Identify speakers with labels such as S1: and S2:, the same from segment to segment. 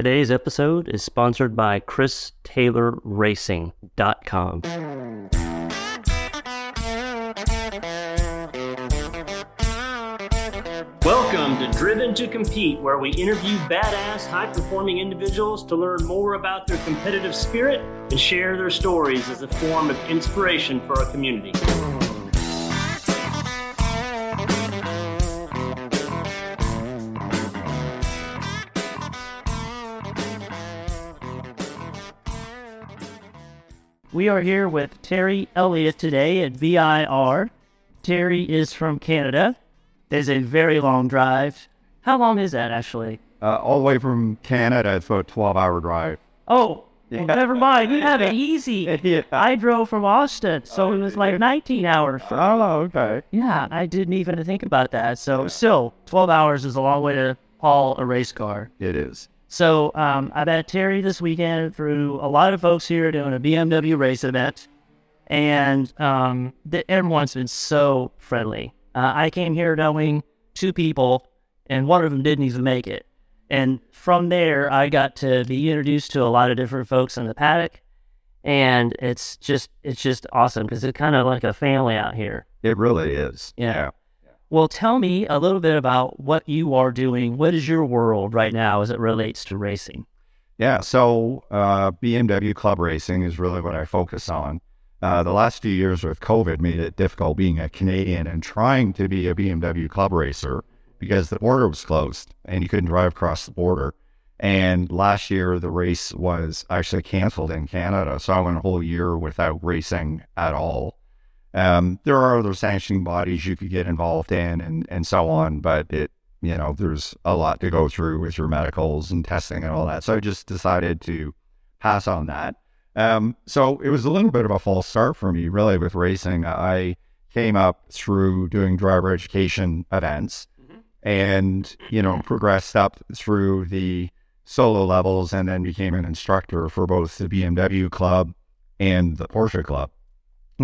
S1: Today's episode is sponsored by ChrisTaylorRacing.com. Welcome to Driven to Compete, where we interview badass, high performing individuals to learn more about their competitive spirit and share their stories as a form of inspiration for our community. We are here with Terry Elliott today at VIR. Terry is from Canada. There's a very long drive. How long is that actually?
S2: Uh, all the way from Canada, it's about a 12 hour drive.
S1: Oh, well, never mind. You have it easy.
S2: Yeah.
S1: I drove from Austin, so it was like 19 hours.
S2: Oh, okay.
S1: Yeah, I didn't even think about that. So still, 12 hours is a long way to haul a race car.
S2: It is.
S1: So um, I met Terry this weekend through a lot of folks here doing a BMW race event, and um, the, everyone's been so friendly. Uh, I came here knowing two people, and one of them didn't even make it. And from there, I got to be introduced to a lot of different folks in the paddock, and it's just it's just awesome because it's kind of like a family out here.
S2: It really is.
S1: Yeah. Well, tell me a little bit about what you are doing. What is your world right now as it relates to racing?
S2: Yeah. So, uh, BMW club racing is really what I focus on. Uh, the last few years with COVID made it difficult being a Canadian and trying to be a BMW club racer because the border was closed and you couldn't drive across the border. And last year, the race was actually canceled in Canada. So I went a whole year without racing at all. Um, there are other sanctioning bodies you could get involved in and, and so on, but it, you know, there's a lot to go through with your medicals and testing and all that. So I just decided to pass on that. Um, so it was a little bit of a false start for me, really, with racing. I came up through doing driver education events and, you know, progressed up through the solo levels and then became an instructor for both the BMW club and the Porsche club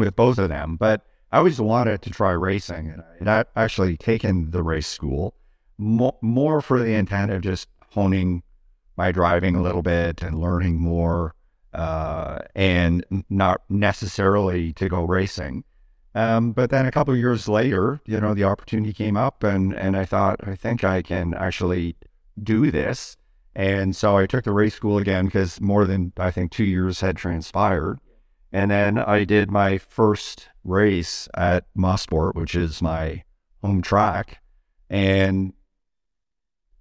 S2: with both of them. But I always wanted to try racing, and I actually taken the race school mo- more for the intent of just honing my driving a little bit and learning more, uh, and not necessarily to go racing. Um, but then a couple of years later, you know, the opportunity came up, and and I thought, I think I can actually do this. And so I took the race school again because more than I think two years had transpired. And then I did my first race at Mosport, which is my home track. And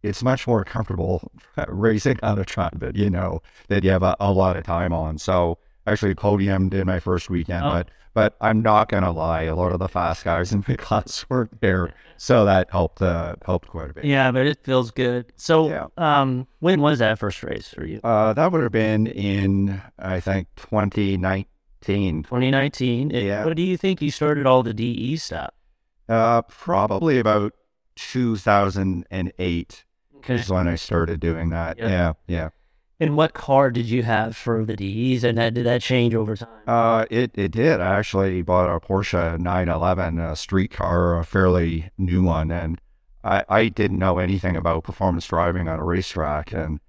S2: it's much more comfortable racing on a track that, you know, that you have a, a lot of time on. So actually podiumed in my first weekend,
S1: Oh.
S2: but but I'm not gonna lie, a lot of the fast guys in the class weren't there. So that helped uh, helped quite a bit.
S1: Yeah, but it feels good. So,
S2: Yeah.
S1: um, when was that first race for you?
S2: Uh, that would have been in I think 2019.
S1: 2019. It-
S2: Yeah.
S1: What do you think you started all the DE stuff?
S2: Uh, probably about 2008
S1: Okay.
S2: is when I started doing that.
S1: Yeah.
S2: Yeah, yeah.
S1: And what car did you have for the DEs, and that, did that change over time?
S2: Uh, it it did. I actually bought a Porsche 911, a street car, a fairly new one, and I I didn't know anything about performance driving on a racetrack. And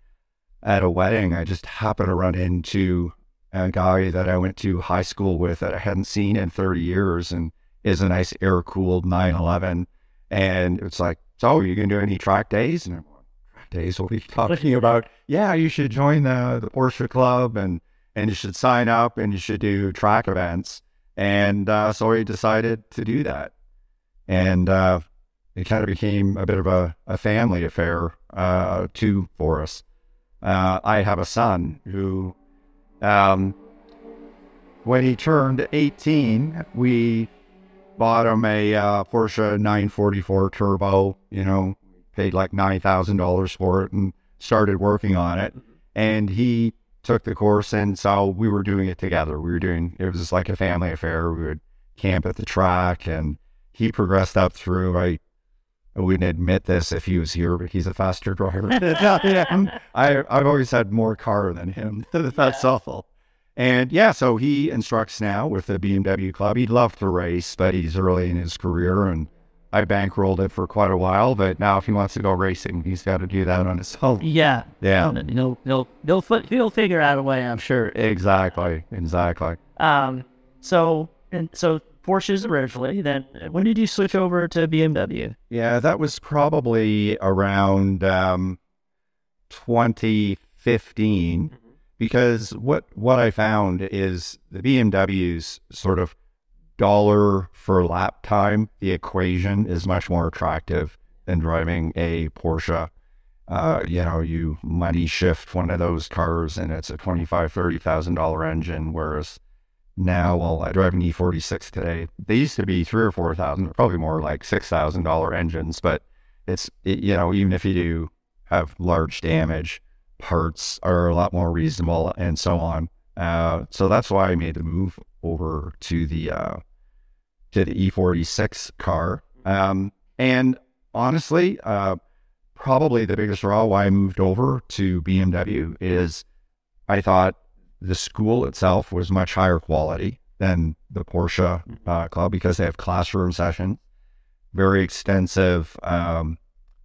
S2: at a wedding, I just happened to run into a guy that I went to high school with that I hadn't seen in 30 years, and is a nice air cooled 911. And it's like, so you gonna do any track days? And I'm like, track days? Are you talking about? Yeah, you should join the the Porsche club and and you should sign up and you should do track events. And uh, so I decided to do that. And uh, it kind of became a bit of a, a family affair, uh, too, for us. Uh, I have a son who, um, when he turned 18, we bought him a uh, Porsche 944 Turbo, you know, paid like $9,000 for it and started working on it. And he took the course, and so we were doing it together. We were doing it was just like a family affair. We would camp at the track, and he progressed up through. I, I wouldn't admit this if he was here, but he's a faster driver. yeah, I I've always had more car than him. That's awful. And yeah, so he instructs now with the BMW club. He'd love to race, but he's early in his career, and I bankrolled it for quite a while, but now if he wants to go racing, he's got to do that on his own.
S1: Yeah.
S2: Yeah.
S1: He'll he'll he'll he'll figure out a way. I'm sure.
S2: Exactly. Exactly.
S1: Um. So and so Porsches originally. Then when did you switch over to BMW?
S2: Yeah, that was probably around um, 2015 because what what I found is the BMW's sort of dollar for lap time, the equation is much more attractive than driving a Porsche. Uh, you know, you money shift one of those cars and it's a twenty-five, thirty thousand dollar engine, whereas now, well, I drive an E46 today. They used to be three or four thousand, probably more like six thousand dollar engines. But it's it, you know, even if you do have large damage, parts are a lot more reasonable and so on. Uh, so that's why I made the move over to the uh, to the E46 car. Um, and honestly, uh, probably the biggest draw why I moved over to BMW is I thought the school itself was much higher quality than the Porsche uh, club because they have classroom sessions, very extensive um,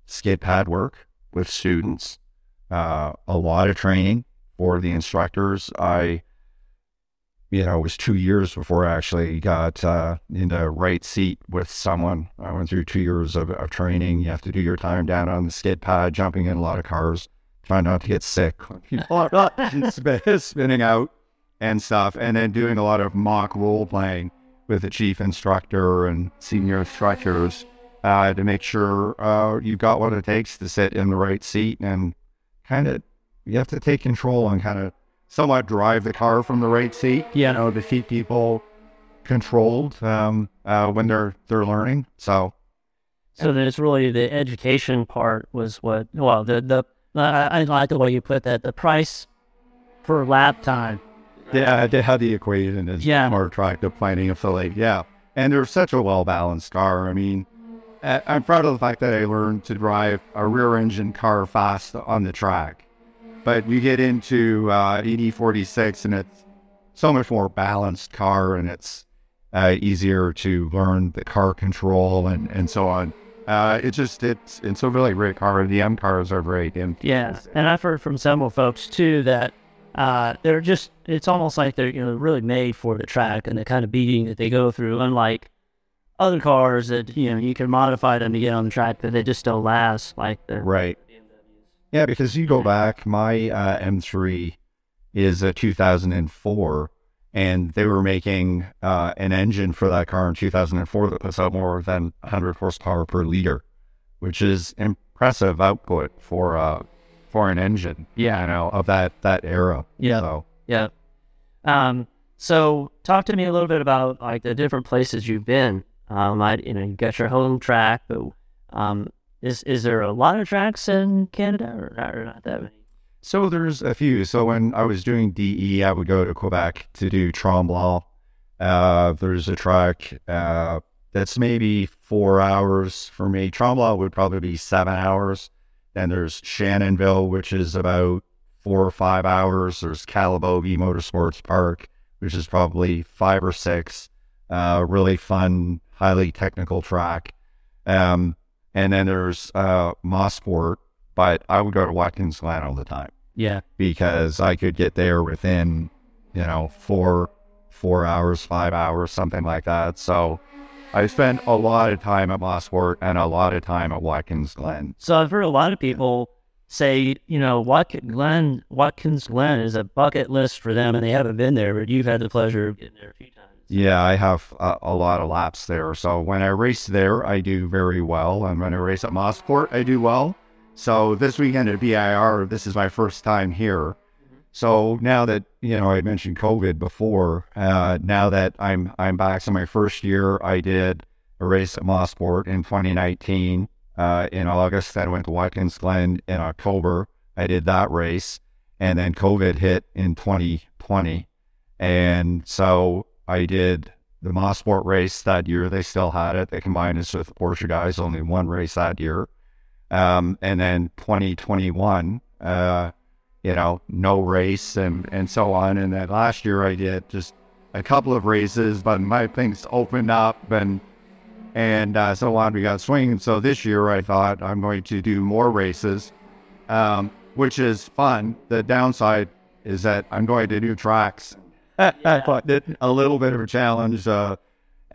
S2: skid pad work with students, uh, a lot of training for the instructors. I, you know, it was two years before I actually got uh, in the right seat with someone. I went through two years of, of training. You have to do your time down on the skid pad, jumping in a lot of cars trying not to get sick, spinning out and stuff, and then doing a lot of mock role playing with the chief instructor and senior instructors uh, to make sure uh, you've got what it takes to sit in the right seat and kind of you have to take control and kind of somewhat drive the car from the right seat.
S1: Yeah.
S2: You know, to keep people controlled um, uh, when they're they're learning. So
S1: So then it's really the education part was what. Well, the the I, I like the way you put that. The price per lap time.
S2: Yeah, how the equation is
S1: Yeah.
S2: more attractive planning of the. Yeah. And they're such a well balanced car. I mean, I'm proud of the fact that I learned to drive a rear engine car fast on the track. But you get into uh, E46 and it's so much more balanced car and it's uh, easier to learn the car control and, and so on. Uh, it's just, it's, it's a really great car. The M cars are great. And
S1: Yeah, and I've heard from several folks too that uh, they're just. It's almost like they're you know really made for the track and the kind of beating that they go through. Unlike other cars that you know you can modify them to get on the track, but they just don't last like the
S2: Right. Yeah, because you go back, my uh, M3 is a 2004, and they were making uh, an engine for that car in 2004 that puts out more than 100 horsepower per liter, which is impressive output for uh, for an engine.
S1: Yeah.
S2: you know, of that that era.
S1: Yeah.
S2: So,
S1: Yeah. Um, so talk to me a little bit about like the different places you've been. Um, I, you know, you got your home track, but um, is is there a lot of tracks in Canada or not, or not that many?
S2: So there's a few. So when I was doing DE, I would go to Quebec to do Tremblant. Uh, there's a track uh, that's maybe four hours for me. Tremblant would probably be seven hours. Then there's Shannonville, which is about four or five hours. There's Calabogie Motorsports Park, which is probably five or six. Uh, really fun, highly technical track. Um, and then there's uh, Mosport, but I would go to Watkins Glen all the time
S1: Yeah.
S2: because I could get there within, you know, four four hours, five hours, something like that. So I spent a lot of time at Mosport and a lot of time at Watkins Glen.
S1: So I've heard a lot of people say, you know, Watkins Glen, Watkins Glen is a bucket list for them, and they haven't been there, but you've had the pleasure of getting there a few times.
S2: Yeah, I have a, a lot of laps there. So when I race there, I do very well. And when I race at Mosport, I do well. So this weekend at VIR, this is my first time here. So now that you know, I mentioned COVID before. Uh, now that I'm I'm back, so my first year, I did a race at Mosport in 2019 uh, in August. Then I went to Watkins Glen in October. I did that race, and then COVID hit in 2020, and so I did the Mosport race that year. They still had it. They combined us with the Porsche guys. Only one race that year. Um, and then 2021, uh, you know, no race and, and so on. And then last year I did just a couple of races, but my things opened up and And uh, so on, we got swinging. So this year, I thought I'm going to do more races, um, which is fun. The downside is that I'm going to do tracks. I a little bit of a challenge. Uh,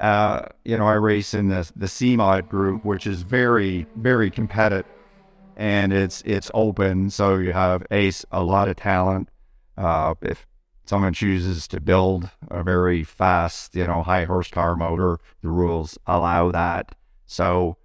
S2: uh, you know, I race in the the CMOD group, which is very very competitive, and it's it's open. So you have a a lot of talent. Uh, if someone chooses to build a very fast, you know, high horsepower motor, the rules allow that. So,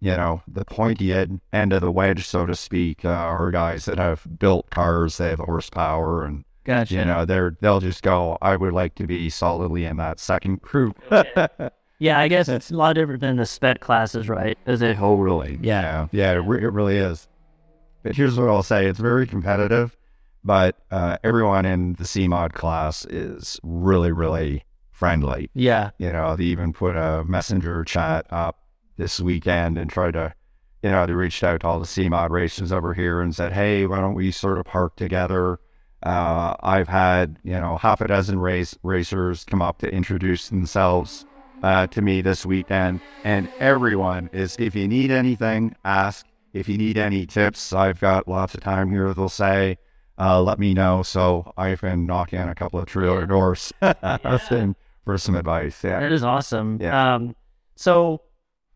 S2: you know, the pointy end, end of the wedge, so to speak, uh, are guys that have built cars, they have horsepower, and
S1: Gotcha.
S2: you know, they're they'll just go. I would like to be solidly in that second group.
S1: Yeah, I guess it's a lot different than the spec classes, right? Is it?
S2: Oh, really?
S1: Yeah.
S2: yeah, it, re- it really is. But here's what I'll say: it's very competitive, but uh, everyone in the CMOD class is really, really friendly.
S1: Yeah.
S2: You know, they even put a messenger chat up this weekend and tried to, you know, they reached out to all the CMOD racers over here and said, hey, why don't we sort of park together? Uh, I've had, you know, half a dozen race racers come up to introduce themselves uh, to me this weekend. And everyone is, if you need anything, ask. If you need any tips, I've got lots of time here. They'll say, uh, let me know. So I've been knocking on a couple of trailer doors asking for some advice. Yeah.
S1: That is awesome.
S2: Yeah.
S1: Um, so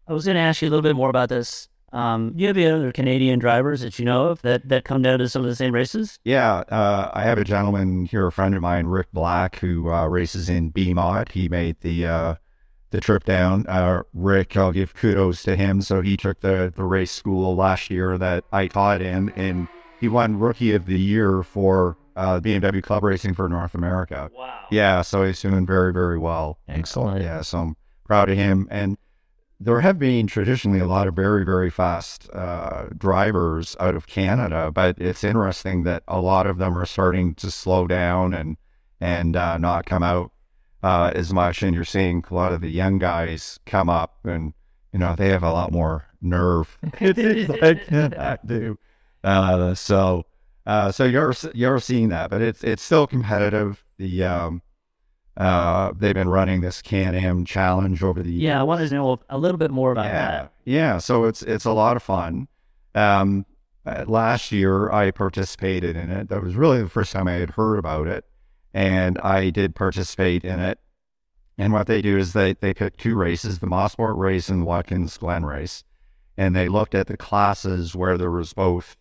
S1: I was going to ask you a little bit more about this. Um, do you have any other Canadian drivers that you know of that, that come down to some of the same races?
S2: Yeah, uh, I have a gentleman here, a friend of mine, Rick Black, who uh, races in BMOD. He made the uh, the trip down. Uh, Rick, I'll give kudos to him. So he took the, the race school last year that I taught in, and he won Rookie of the Year for uh, BMW Club Racing for North America.
S1: Wow.
S2: Yeah, so he's doing very, very well.
S1: Excellent.
S2: Yeah, so I'm proud of him. And there have been traditionally a lot of very, very fast uh, drivers out of Canada, but it's interesting that a lot of them are starting to slow down and and uh, not come out uh, as much. And you're seeing a lot of the young guys come up, and you know they have a lot more nerve. it seems like I do. Uh, so uh, so you're you're seeing that, but it's it's still competitive. The um, uh, they've been running this Can-Am challenge over the years.
S1: Yeah, I wanted to know a little bit more about
S2: yeah,
S1: that.
S2: yeah. So it's it's a lot of fun. Um, uh, last year I participated in it. That was really the first time I had heard about it, and I did participate in it. And what they do is they they pick two races: the Mosport race and the Watkins Glen race, and they looked at the classes where there was both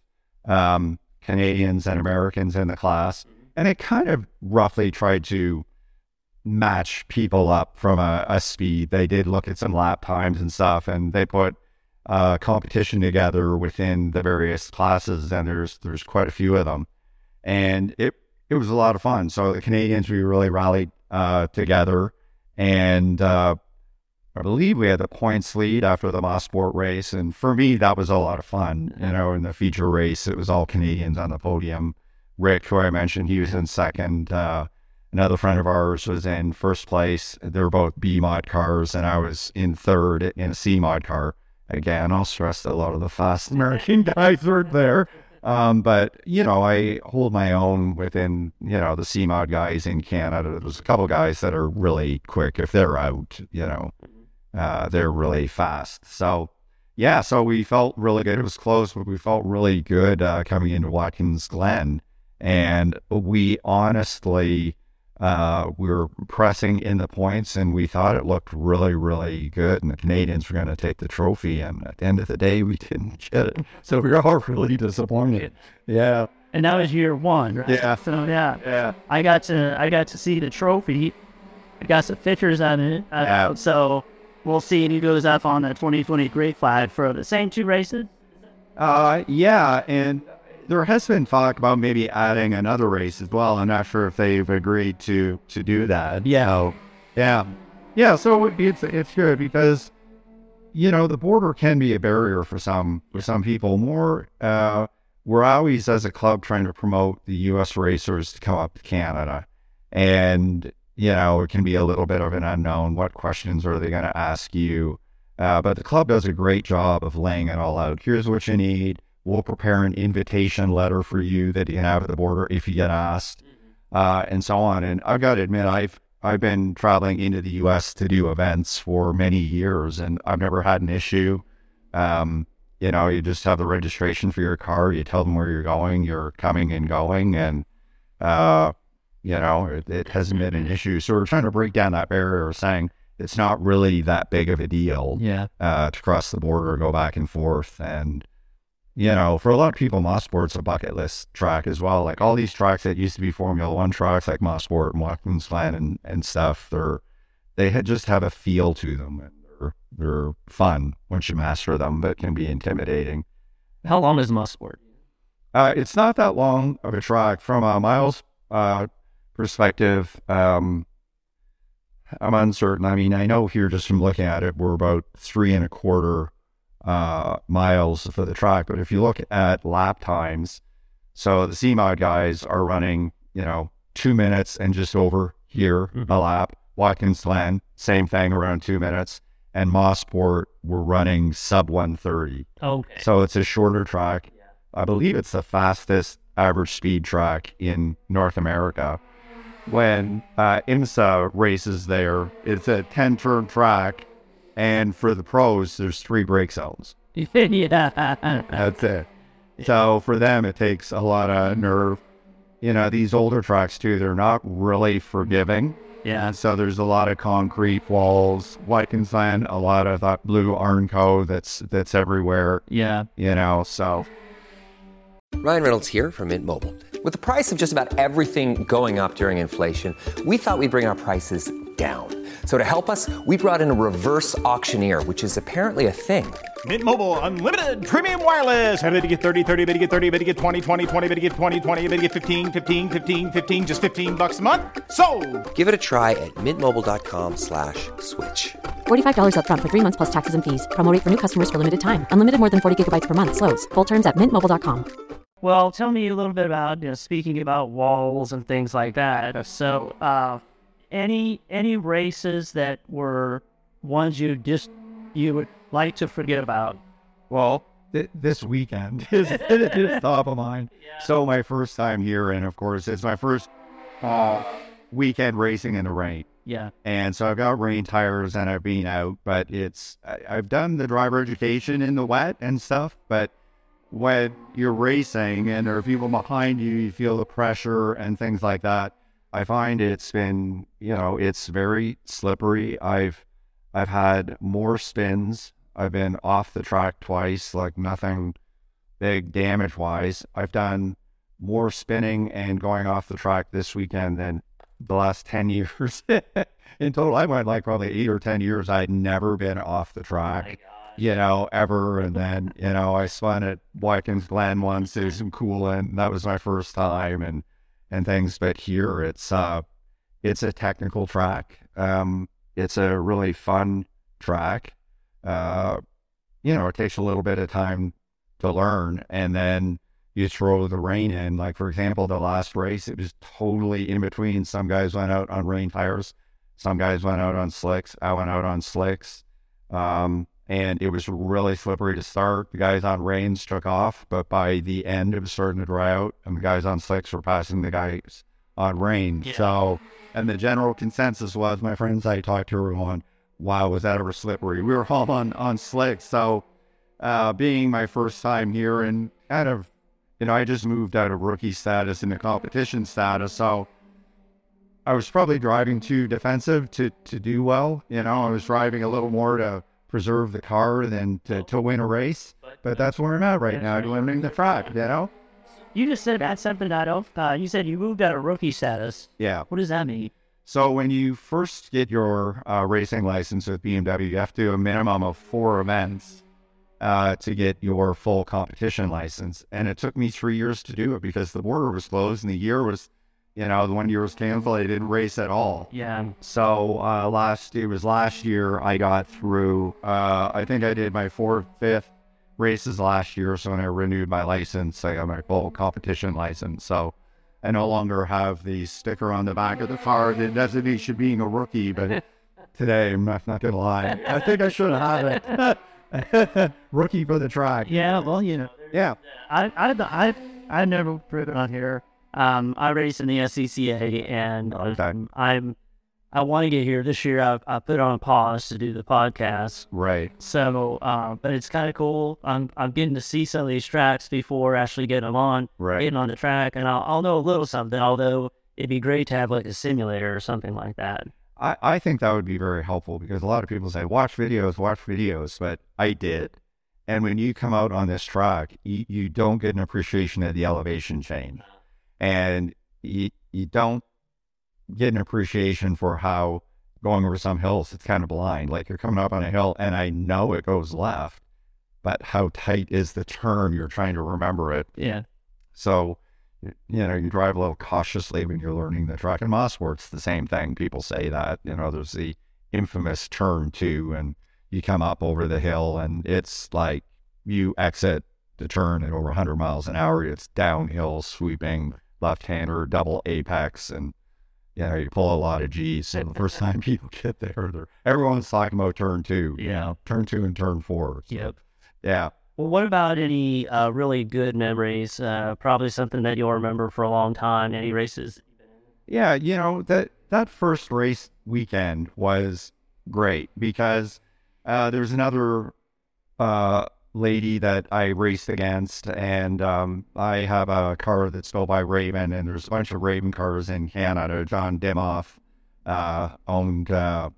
S2: um, Canadians and Americans in the class, and it kind of roughly tried to match people up from a, a speed. They did look at some lap times and stuff, and they put uh, competition together within the various classes, and there's there's quite a few of them, and it it was a lot of fun. So the Canadians we really rallied uh, together, and uh, I believe we had the points lead after the Mosport race, and for me that was a lot of fun. You know, in the feature race, it was all Canadians on the podium. Rick, who I mentioned, he was in second. Uh, Another friend of ours was in first place. They were both B mod cars, and I was in third in a C mod car. Again, I'll stress that a lot of the fast American guys were there. Um, but, you know, I hold my own within, you know, the C mod guys in Canada. There's a couple guys that are really quick. If they're out, you know, uh, they're really fast. So, yeah, so we felt really good. It was close, but we felt really good uh, coming into Watkins Glen. And we honestly, uh, we were pressing in the points and we thought it looked really, really good. And the Canadians were going to take the trophy. And at the end of the day, we didn't get it. So we were all really disappointed. Yeah.
S1: And that was year one, right?
S2: Yeah.
S1: So yeah,
S2: Yeah.
S1: I got to I got to see the trophy. I got some pictures on it. Uh,
S2: Yeah.
S1: So we'll see he goes up on the 2023 flag for the same two races.
S2: Uh, yeah. And there has been talk about maybe adding another race as well. I'm not sure if they've agreed to, to do that.
S1: Yeah.
S2: Yeah. Yeah. So it, it's, it's good because, you know, the border can be a barrier for some, for some people more, uh, we're always as a club trying to promote the U.S. racers to come up to Canada, and you know it can be a little bit of an unknown. What questions are they going to ask you? Uh, but the club does a great job of laying it all out. Here's what you need. We'll prepare an invitation letter for you that you have at the border if you get asked, uh, and so on. And I've got to admit, I've I've been traveling into the U.S. to do events for many years, and I've never had an issue. Um, you know, you just have the registration for your car. You tell them where you're going, you're coming and going, and uh, you know, it, it hasn't been an issue. So we're trying to break down that barrier, saying it's not really that big of a deal
S1: Yeah.
S2: uh, to cross the border, go back and forth. And, you know, for a lot of people, Mosport a bucket list track as well. Like all these tracks that used to be Formula One tracks, like Mosport and Watkins Glen and, and stuff, they're, they had just have a feel to them and they're, they're fun once you master them, but can be intimidating.
S1: How long is Mosport?
S2: Uh, it's not that long of a track from a miles uh, perspective. Um, I'm uncertain. I mean, I know here just from looking at it, we're about three and a quarter uh, miles for the track. But if you look at lap times, so the CMOD guys are running, you know, two minutes and just over here
S1: Mhm.
S2: a lap. Watkins Glen, same thing, around two minutes. And Mosport, we're running sub 130.
S1: Okay.
S2: So it's a shorter track. I believe it's the fastest average speed track in North America. When uh, IMSA races there, it's a 10 turn track. And for the pros, there's three brake zones.
S1: yeah.
S2: That's it. So for them, it takes a lot of nerve. You know, these older tracks too, they're not really forgiving.
S1: Yeah.
S2: And so there's a lot of concrete walls, Watkins Glen, a lot of that blue Armco that's that's everywhere.
S1: Yeah.
S2: You know, so
S3: Ryan Reynolds here from Mint Mobile. With the price of just about everything going up during inflation, we thought we'd bring our prices down. So to help us, we brought in a reverse auctioneer, which is apparently a thing.
S4: Mint Mobile unlimited premium wireless. Have to get 30, 30, bit to get 30, bit to get 20, 20, 20, bit to get 20, 20, bit to get 15, 15, 15, 15 just 15 bucks a month. So,
S3: Give it a try at mintmobile.com slash switch.
S5: $45 upfront for three months plus taxes and fees. Promo rate for new customers for limited time. Unlimited more than 40 gigabytes per month. Slows. Full terms at mintmobile.com.
S1: Well, tell me a little bit about you know speaking about walls and things like that. So, uh, any any races that were ones you just you would like to forget about?
S2: Well, th- this weekend is, is top of mind. So my first time here, and of course, it's my first uh, weekend racing in the rain.
S1: Yeah.
S2: And so I've got rain tires and I've been out, but it's I, I've done the driver education in the wet and stuff. But when you're racing and there are people behind you, you feel the pressure and things like that. I find it's been, you know, it's very slippery. I've I've had more spins. I've been off the track twice, like nothing big damage wise. I've done more spinning and going off the track this weekend than the last 10 years. In total, I went like probably eight or 10 years. I'd never been off the oh track, you know, ever. And then, you know, I spun at Watkins Glen once, did some cooling. That was my first time and, and things. But here it's, uh, it's a technical track. Um, it's a really fun track. Uh, you know, it takes a little bit of time to learn and then you throw the rain in. Like, for example, the last race, it was totally in between. Some guys went out on rain tires, some guys went out on slicks. I went out on slicks. Um, and it was really slippery to start. The guys on rains took off, but by the end, it was starting to dry out, and the guys on slicks were passing the guys on rain. So, and the general consensus was my friends I talked to were going, wow, was that ever slippery? We were all on, on slicks. So, uh, being my first time here and kind of, you know, I just moved out of rookie status into competition status. So I was probably driving too defensive to, to do well. You know, I was driving a little more to preserve the car than to, to win a race. But that's where I'm at right now, limiting the track, you know?
S1: You just said that's something I don't. Uh, you said you moved out of rookie status.
S2: Yeah.
S1: What does that mean?
S2: So when you first get your uh, racing license with BMW, you have to do a minimum of four events uh, to get your full competition license. And it took me three years to do it because the border was closed and the year was, you know, the one year was canceled. I didn't race at all.
S1: Yeah.
S2: So uh, last it was last year I got through. Uh, I think I did my fourth, fifth races last year. So when I renewed my license, I got my full competition license. So I no longer have the sticker on the back of the car that designation being a rookie. But today, I'm not, gonna lie, I think I should have it. rookie for the track.
S1: Yeah. Well, you know,
S2: Yeah.
S1: I I I I've never driven on here. Um, I race in the SCCA, and
S2: Okay.
S1: um, I'm I want to get here this year. I, I put on pause to do the podcast.
S2: Right.
S1: So, uh, but it's kind of cool. I'm I'm getting to see some of these tracks before actually getting them on,
S2: Right.
S1: getting on the track, and I'll, I'll know a little something. Although it'd be great to have like a simulator or something like that.
S2: I, I think that would be very helpful because a lot of people say, watch videos, watch videos, but I did. And when you come out on this track, you, you don't get an appreciation of the elevation change. And you, you don't get an appreciation for how going over some hills, it's kind of blind. Like you're coming up on a hill and I know it goes left, but how tight is the turn? You're trying to remember it.
S1: Yeah.
S2: So, you know, you drive a little cautiously when you're learning the track. And Mosport's the same thing. People say that, you know, there's the infamous turn two, and you come up over the hill, and it's like you exit the turn at over 100 miles an hour. It's downhill, sweeping, left hander, double apex, and you know, you pull a lot of G's. So the first time people get there, they're, everyone's talking about turn two, you
S1: Yeah.
S2: know, turn two and turn four. So,
S1: Yep.
S2: Yeah.
S1: Well, what about any uh, really good memories? Uh, probably something that you'll remember for a long time. Any races?
S2: Yeah, you know that that first race weekend was great because uh, there's another uh, lady that I raced against, and um, I have a car that's built by Raven, and there's a bunch of Raven cars in Canada. John Dimoff uh, owned uh,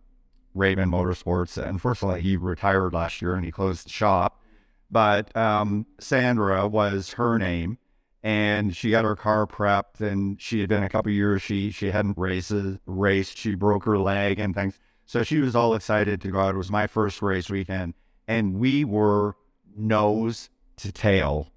S2: Raven Motorsports. Unfortunately, he retired last year and he closed the shop. But um, Sandra was her name, and she got her car prepped. And she had been a couple years she she hadn't races raced. She broke her leg and things, so she was all excited to go out. It was my first race weekend, and we were nose to tail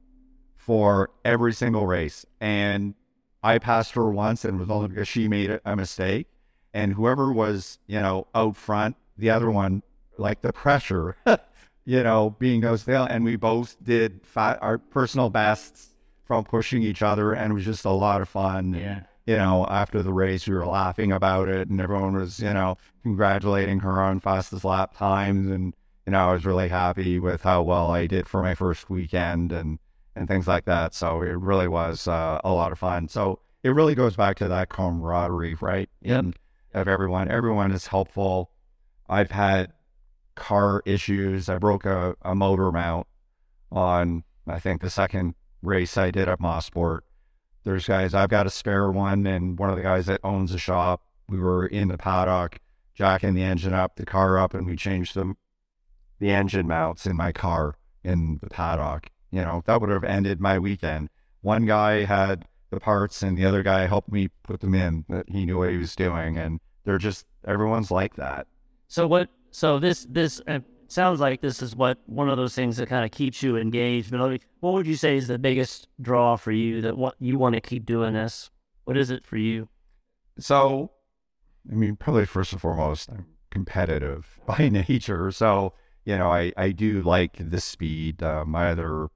S2: for every single race. And I passed her once, and it was only because she made a- a mistake. And whoever was, you know, out front, the other one, like the pressure, you know, being nose to tail. And we both did fi- our personal bests from pushing each other, and it was just a lot of fun.
S1: Yeah.
S2: You know, after the race, we were laughing about it, and everyone was, you know, congratulating her on fastest lap times. And, you know, I was really happy with how well I did for my first weekend and, and things like that. So it really was uh, a lot of fun. So it really goes back to that camaraderie, right? And of everyone. Everyone is helpful. I've had car issues. I broke a, a motor mount on, I think, the second race I did at Mossport. There's guys, I've got a spare one, and one of the guys that owns the shop, we were in the paddock, jacking the engine up, the car up, and we changed the, the engine mounts in my car in the paddock. You know, that would have ended my weekend. One guy had the parts, and the other guy helped me put them in, that he knew what he was doing. And they're just, everyone's like that.
S1: So what? So this this uh, sounds like this is what one of those things that kind of keeps you engaged. But what would you say is the biggest draw for you that what you want to keep doing this? What is it for you?
S2: So, I mean, probably first and foremost, I'm competitive by nature. So, you know, I, I do like the speed. Uh, my other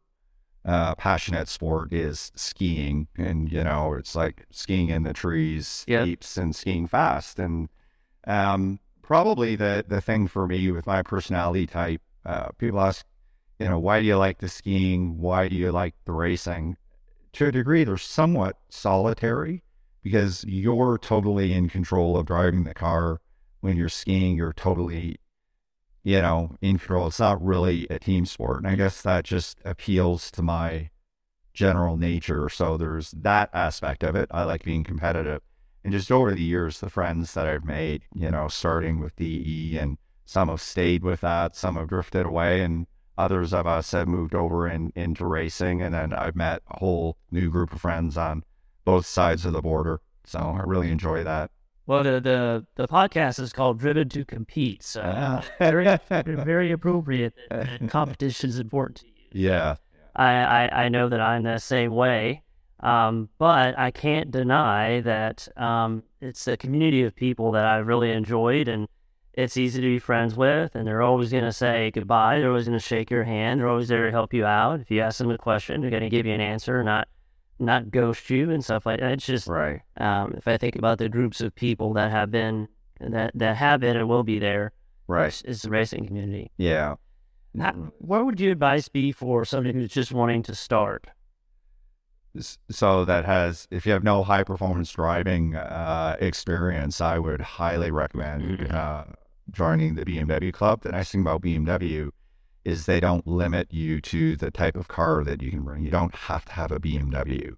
S2: uh, passionate sport is skiing. And, you know, it's like skiing in the trees,
S1: Yeah.
S2: heaps, and skiing fast. And um, probably the, the thing for me with my personality type, uh, people ask, you know, why do you like the skiing? Why do you like the racing? To a degree, they're somewhat solitary because you're totally in control of driving the car. When you're skiing, you're totally, you know, in control. It's not really a team sport. And I guess that just appeals to my general nature. So there's that aspect of it. I like being competitive. And just over the years, the friends that I've made, you know, starting with DE and some have stayed with that, some have drifted away, and others of us have moved over in, into racing. And then I've met a whole new group of friends on both sides of the border. So I really enjoy that.
S1: Well, the the, the podcast is called Driven to Compete, so
S2: Ah.
S1: very very appropriate. that- Competition is important to you.
S2: Yeah.
S1: I, I, I know that I'm the same way. Um, but I can't deny that um, it's a community of people that I've really enjoyed and it's easy to be friends with. And they're always going to say goodbye. They're always going to shake your hand. They're always there to help you out. If you ask them a question, they're going to give you an answer, not not ghost you and stuff like that. It's just,
S2: Right.
S1: um, if I think about the groups of people that have been, that, that have been and will be there,
S2: Right.
S1: it's, it's the racing community.
S2: Yeah.
S1: Now, what would your advice be for somebody who's just wanting to start?
S2: so that has if you have no high performance driving uh, experience, I would highly recommend uh, joining the BMW club. The nice thing about BMW is they don't limit you to the type of car that you can bring. You don't have to have a BMW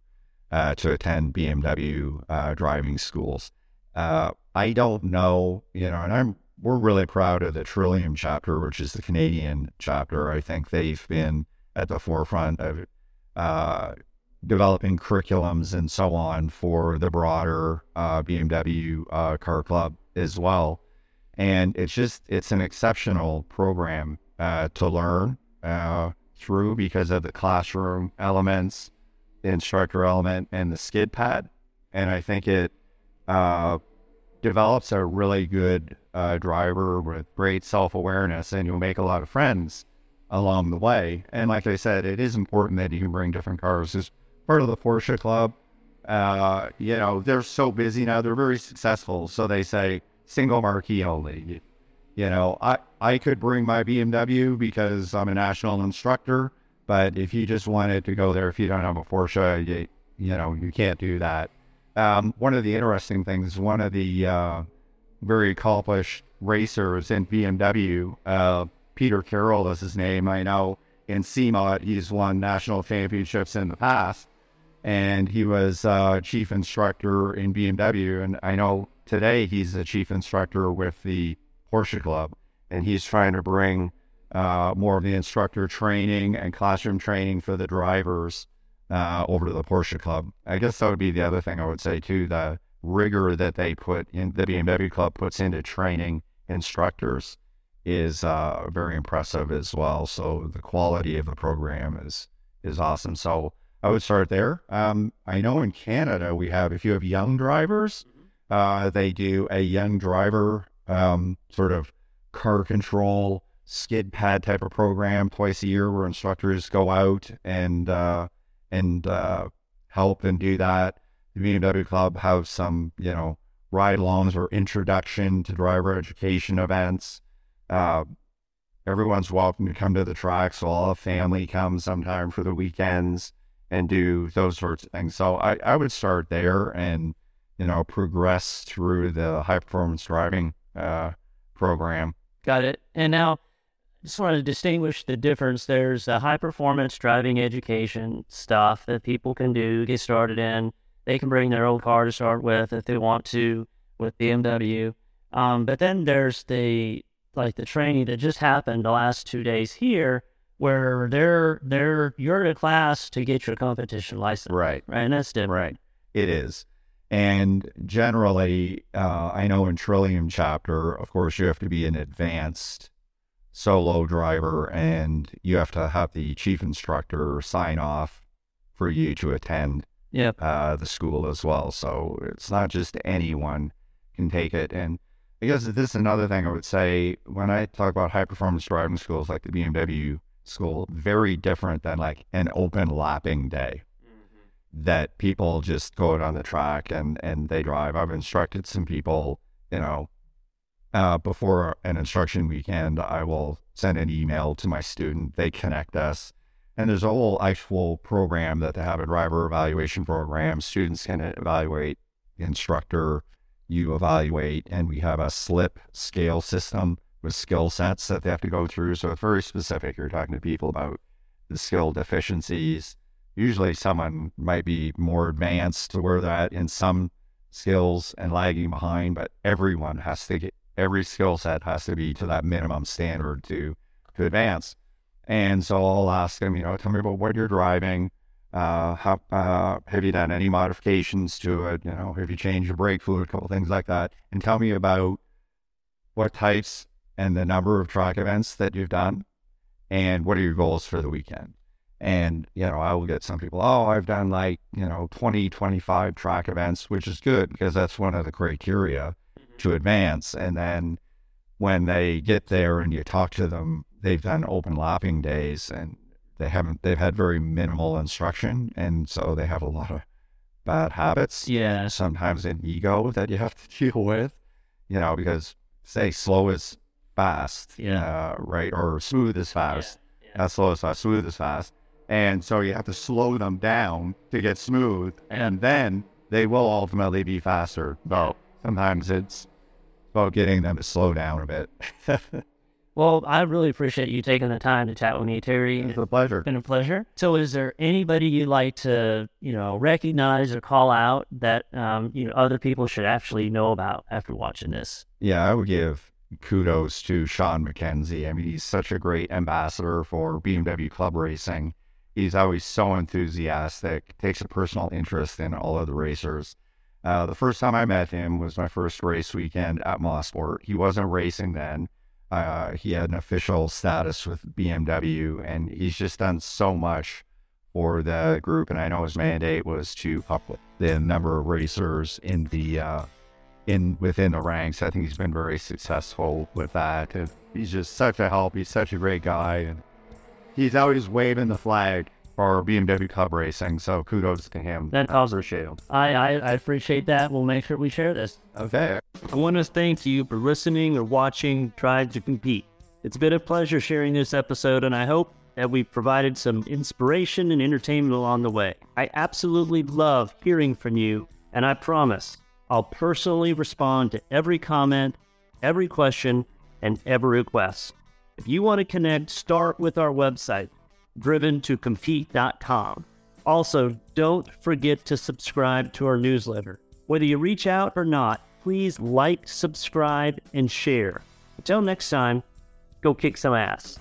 S2: uh, to attend BMW uh, driving schools. Uh, I don't know, you know, and I'm we're really proud of the Trillium chapter, which is the Canadian chapter. I think they've been at the forefront of uh, developing curriculums and so on for the broader uh, BMW uh, car club as well. And it's just it's an exceptional program uh, to learn uh, through because of the classroom elements, the instructor element, and the skid pad. And I think it uh, develops a really good uh, driver with great self awareness, and you'll make a lot of friends along the way. And like I said, it is important that you bring different cars. As part of the Porsche Club, uh, you know, they're so busy now, they're very successful. So they say single marquee only. You know, I, I could bring my BMW because I'm a national instructor, but if you just wanted to go there, if you don't have a Porsche, you, you know, you can't do that. Um, one of the interesting things, one of the uh, very accomplished racers in BMW, uh, Peter Carroll is his name. I know in CMOD, he's won national championships in the past, and he was uh, chief instructor in BMW. And I know today he's the chief instructor with the Porsche Club, and he's trying to bring uh, more of the instructor training and classroom training for the drivers uh, over to the Porsche Club. I guess that would be the other thing I would say too. The rigor that they put in the BMW Club puts into training instructors is uh, very impressive as well. So the quality of the program is is awesome. So I would start there. Um, I know in Canada we have if you have young drivers, uh, they do a young driver um, sort of car control skid pad type of program twice a year where instructors go out and uh, and uh, help and do that. The BMW Club have some, you know, ride-alongs or introduction to driver education events. Uh, everyone's welcome to come to the track, so all the family comes sometime for the weekends and do those sorts of things. So I, I would start there and, you know, progress through the high performance driving uh, program.
S1: Got it. And now, just want to distinguish the difference. There's a high performance driving education stuff that people can do, get started in. They can bring their old car to start with if they want to with BMW. Um, but then there's the like the training that just happened the last two days here, where they're they're you're in a class to get your competition license,
S2: Right.
S1: Right, and that's different.
S2: Right. It is. And generally, uh, I know in Trillium chapter, of course, you have to be an advanced solo driver and you have to have the chief instructor sign off for you to attend
S1: Yep.
S2: uh, the school as well. So it's not just anyone can take it. And I guess this is another thing I would say when I talk about high performance driving schools like the BMW school, very different than like an open lapping day that people just go out on the track and, and they drive. I've instructed some people, you know, uh, before an instruction weekend, I will send an email to my student. They connect us. And there's a whole actual program that they have a driver evaluation program. Students can evaluate the instructor, you evaluate, and we have a slip scale system with skill sets that they have to go through. So it's very specific. You're talking to people about the skill deficiencies. Usually someone might be more advanced to where they're in some skills and lagging behind, but everyone has to get every skill set has to be to that minimum standard to to advance. And so I'll ask them, you know, tell me about what you're driving. Uh, how, uh, have you done any modifications to it? You know, have you changed your brake fluid, a couple things like that, and tell me about what types and the number of track events that you've done, and what are your goals for the weekend. And, you know, I will get some people, oh, I've done like, you know, 20, 25 track events, which is good because that's one of the criteria to advance. And then when they get there and you talk to them, they've done open lapping days and they haven't, they've had very minimal instruction. And so they have a lot of bad habits.
S1: Yeah.
S2: Sometimes an ego that you have to deal with, you know, because say slow is fast,
S1: Yeah.
S2: uh, right? Or smooth is fast. Not slow is fast, smooth is fast. And so you have to slow them down to get smooth, and then they will ultimately be faster. Though sometimes it's about getting them to slow down a bit.
S6: Well, I really appreciate you taking the time to chat with me, Terry.
S2: It's a pleasure.
S6: It's been a pleasure. So, is there anybody you'd like to, you know, recognize or call out that, um, you know, other people should actually know about after watching this?
S2: Yeah, I would give kudos to Sean McKenzie. I mean, he's such a great ambassador for BMW Club Racing. He's always so enthusiastic, takes a personal interest in all of the racers. Uh, the first time I met him was my first race weekend at Mosport. He wasn't racing then. Uh, he had an official status with BMW, and he's just done so much for the group. And I know his mandate was to up the number of racers in the uh, in within the ranks. I think he's been very successful with that. And he's just such a help. He's such a great guy, and he's always waving the flag for BMW Cup Racing. So kudos to him.
S6: That
S2: I appreciate him.
S6: I, I, I appreciate that. We'll make sure we share this.
S2: Okay.
S1: I want to thank you for listening or watching Driven to Compete. It's been a pleasure sharing this episode, and I hope that we've provided some inspiration and entertainment along the way. I absolutely love hearing from you, and I promise I'll personally respond to every comment, every question, and every request. If you want to connect, start with our website, driventocompete.com. Also, don't forget to subscribe to our newsletter. Whether you reach out or not, please like, subscribe, and share. Until next time, go kick some ass.